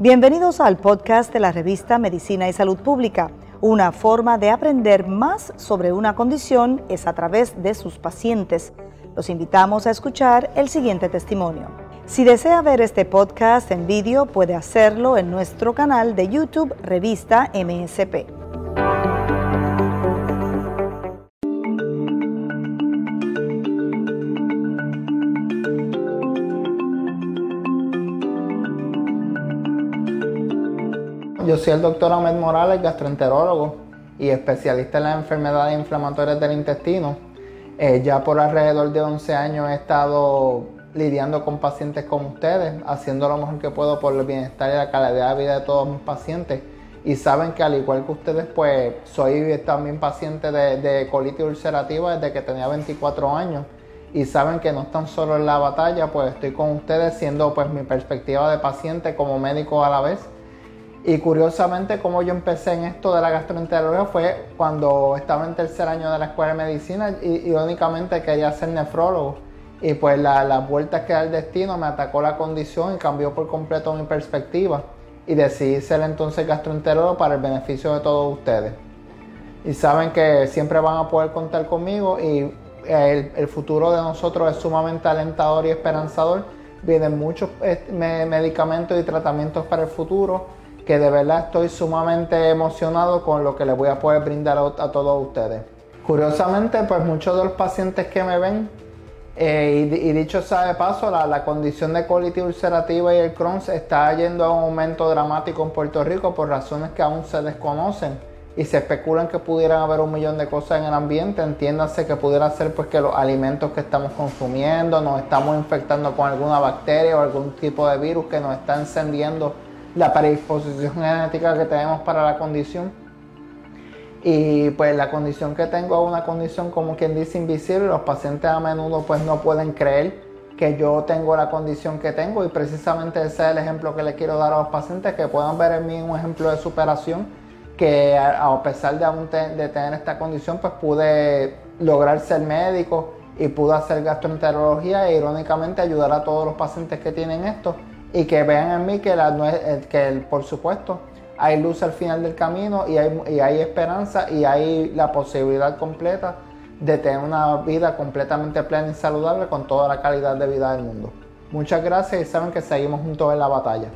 Bienvenidos al podcast de la revista Medicina y Salud Pública. Una forma de aprender más sobre una condición es a través de sus pacientes. Los invitamos a escuchar el siguiente testimonio. Si desea ver este podcast en vídeo, puede hacerlo en nuestro canal de YouTube Revista MSP. Yo soy el doctor Ahmed Morales, gastroenterólogo y especialista en las enfermedades inflamatorias del intestino. Eh, ya por alrededor de 11 años he estado lidiando con pacientes como ustedes, haciendo lo mejor que puedo por el bienestar y la calidad de vida de todos mis pacientes. Y saben que al igual que ustedes, pues soy también paciente de, de colitis ulcerativa desde que tenía 24 años. Y saben que no están solo en la batalla, pues estoy con ustedes siendo pues mi perspectiva de paciente como médico a la vez y curiosamente, como yo empecé en esto de la gastroenterología fue cuando estaba en tercer año de la escuela de medicina y irónicamente quería ser nefrólogo. Y pues las la vueltas que da el destino me atacó la condición y cambió por completo mi perspectiva. Y decidí ser entonces gastroenterólogo para el beneficio de todos ustedes. Y saben que siempre van a poder contar conmigo y el, el futuro de nosotros es sumamente alentador y esperanzador. Vienen muchos eh, medicamentos y tratamientos para el futuro que de verdad estoy sumamente emocionado con lo que les voy a poder brindar a, todos ustedes. Curiosamente, pues muchos de los pacientes que me ven, eh, y, dicho sea de paso, la, condición de colitis ulcerativa y el Crohn's está yendo a un aumento dramático en Puerto Rico por razones que aún se desconocen y se especulan que pudieran haber un millón de cosas en el ambiente. Entiéndase que pudiera ser pues que los alimentos que estamos consumiendo nos estamos infectando con alguna bacteria o algún tipo de virus que nos está encendiendo la predisposición genética que tenemos para la condición. Y pues la condición que tengo es una condición como quien dice invisible. Los pacientes a menudo pues no pueden creer que yo tengo la condición que tengo y precisamente ese es el ejemplo que le quiero dar a los pacientes que puedan ver en mí un ejemplo de superación que a pesar de, de tener esta condición pues pude lograr ser médico y pude hacer gastroenterología e irónicamente ayudar a todos los pacientes que tienen esto y que vean en mí que, eh, por supuesto hay luz al final del camino y hay, y hay esperanza y hay la posibilidad completa de tener una vida completamente plena y saludable con toda la calidad de vida del mundo. Muchas gracias y saben que seguimos juntos en la batalla.